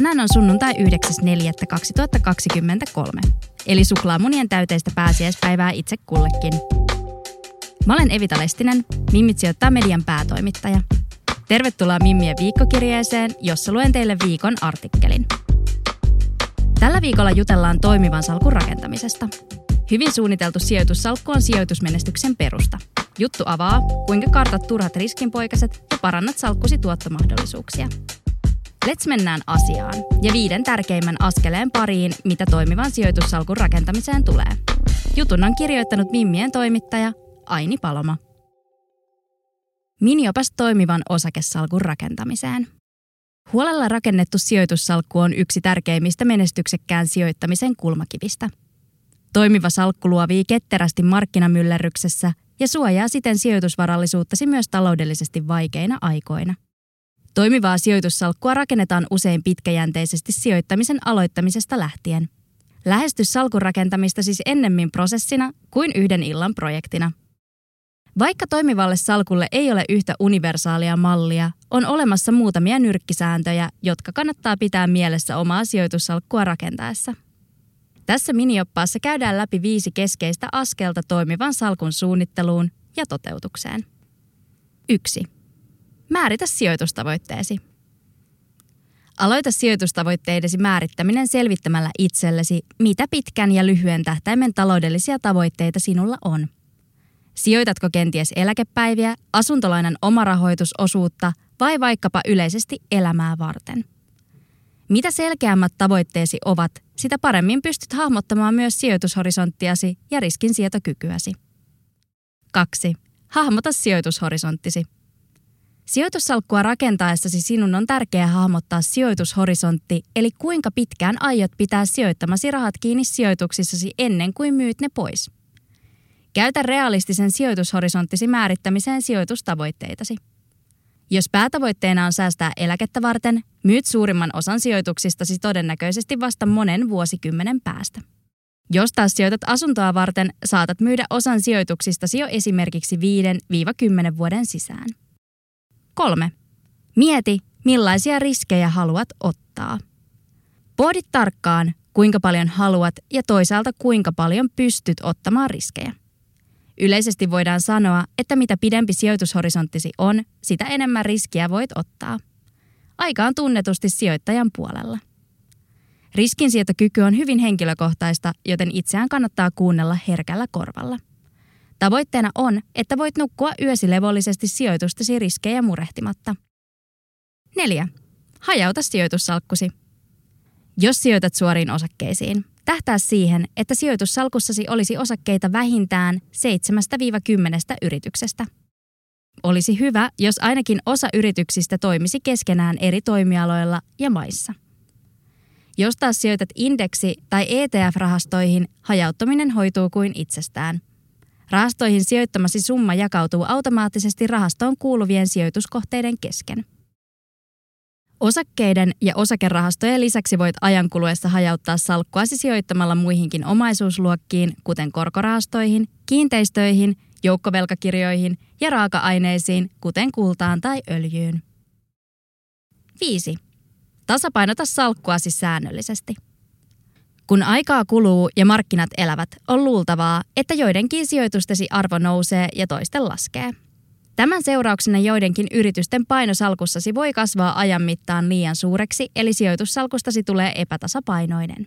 Tänään on sunnuntai 9.4.2023, eli suklaamunien täyteistä pääsiäispäivää itse kullekin. Mä olen Evita Lestinen, Mimmit sijoittaa median päätoimittaja. Tervetuloa Mimmien viikkokirjeeseen, jossa luen teille viikon artikkelin. Tällä viikolla jutellaan toimivan salkun rakentamisesta. Hyvin suunniteltu sijoitussalkku on sijoitusmenestyksen perusta. Juttu avaa, kuinka kartat turhat riskinpoikaset ja parannat salkkusi tuottomahdollisuuksia. Let's mennään asiaan ja viiden tärkeimmän askeleen pariin, mitä toimivan sijoitussalkun rakentamiseen tulee. Jutun on kirjoittanut Mimmien toimittaja Aini Paloma. Miniopas toimivan osakesalkun rakentamiseen. Huolella rakennettu sijoitussalkku on yksi tärkeimmistä menestyksekkään sijoittamisen kulmakivistä. Toimiva salkku luovii ketterästi markkinamyllerryksessä ja suojaa siten sijoitusvarallisuuttasi myös taloudellisesti vaikeina aikoina. Toimivaa sijoitussalkkua rakennetaan usein pitkäjänteisesti sijoittamisen aloittamisesta lähtien. Lähesty salkun rakentamista siis ennemmin prosessina kuin yhden illan projektina – vaikka toimivalle salkulle ei ole yhtä universaalia mallia, on olemassa muutamia nyrkkisääntöjä, jotka kannattaa pitää mielessä omaa sijoitussalkkua rakentaessa. Tässä minioppaassa käydään läpi viisi keskeistä askelta toimivan salkun suunnitteluun ja toteutukseen. 1. Määritä sijoitustavoitteesi. Aloita sijoitustavoitteidesi määrittäminen selvittämällä itsellesi, mitä pitkän ja lyhyen tähtäimen taloudellisia tavoitteita sinulla on – Sijoitatko kenties eläkepäiviä, asuntolainan omarahoitusosuutta vai vaikkapa yleisesti elämää varten? Mitä selkeämmät tavoitteesi ovat, sitä paremmin pystyt hahmottamaan myös sijoitushorisonttiasi ja riskinsietokykyäsi. 2. Hahmota sijoitushorisonttisi. Sijoitussalkkua rakentaessasi sinun on tärkeää hahmottaa sijoitushorisontti, eli kuinka pitkään aiot pitää sijoittamasi rahat kiinni sijoituksissasi ennen kuin myyt ne pois – Käytä realistisen sijoitushorisonttisi määrittämiseen sijoitustavoitteitasi. Jos päätavoitteena on säästää eläkettä varten, myyt suurimman osan sijoituksistasi todennäköisesti vasta monen vuosikymmenen päästä. Jos taas sijoitat asuntoa varten, saatat myydä osan sijoituksistasi jo esimerkiksi 5-10 vuoden sisään. 3. Mieti, millaisia riskejä haluat ottaa. Pohdi tarkkaan, kuinka paljon haluat ja toisaalta kuinka paljon pystyt ottamaan riskejä. Yleisesti voidaan sanoa, että mitä pidempi sijoitushorisonttisi on, sitä enemmän riskiä voit ottaa. Aika on tunnetusti sijoittajan puolella. Riskinsietokyky on hyvin henkilökohtaista, joten itseään kannattaa kuunnella herkällä korvalla. Tavoitteena on, että voit nukkua yösi levollisesti sijoitustesi riskejä murehtimatta. 4. Hajauta sijoitussalkkusi. Jos sijoitat suoriin osakkeisiin, Tähtää siihen, että sijoitussalkussasi olisi osakkeita vähintään 7-10 yrityksestä. Olisi hyvä, jos ainakin osa yrityksistä toimisi keskenään eri toimialoilla ja maissa. Jos taas sijoitat indeksi- tai ETF-rahastoihin, hajauttaminen hoituu kuin itsestään. Rahastoihin sijoittamasi summa jakautuu automaattisesti rahastoon kuuluvien sijoituskohteiden kesken. Osakkeiden ja osakerahastojen lisäksi voit ajan kuluessa hajauttaa salkkuasi sijoittamalla muihinkin omaisuusluokkiin, kuten korkorahastoihin, kiinteistöihin, joukkovelkakirjoihin ja raaka-aineisiin, kuten kultaan tai öljyyn. 5. Tasapainota salkkuasi säännöllisesti. Kun aikaa kuluu ja markkinat elävät, on luultavaa, että joidenkin sijoitustesi arvo nousee ja toisten laskee. Tämän seurauksena joidenkin yritysten paino salkussasi voi kasvaa ajan mittaan liian suureksi, eli sijoitussalkustasi tulee epätasapainoinen.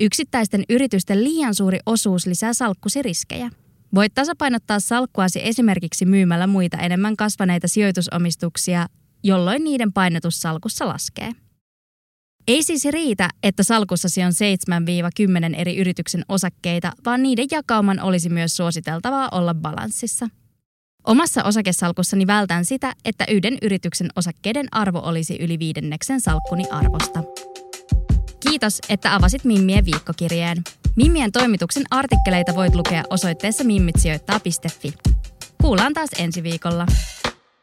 Yksittäisten yritysten liian suuri osuus lisää salkkusi riskejä. Voit tasapainottaa salkkuasi esimerkiksi myymällä muita enemmän kasvaneita sijoitusomistuksia, jolloin niiden painotus salkussa laskee. Ei siis riitä, että salkussasi on 7-10 eri yrityksen osakkeita, vaan niiden jakauman olisi myös suositeltavaa olla balanssissa. Omassa osakesalkussani vältän sitä, että yhden yrityksen osakkeiden arvo olisi yli viidenneksen salkkuni arvosta. Kiitos, että avasit Mimmien viikkokirjeen. Mimmien toimituksen artikkeleita voit lukea osoitteessa mimmitsijoittaa.fi. Kuullaan taas ensi viikolla.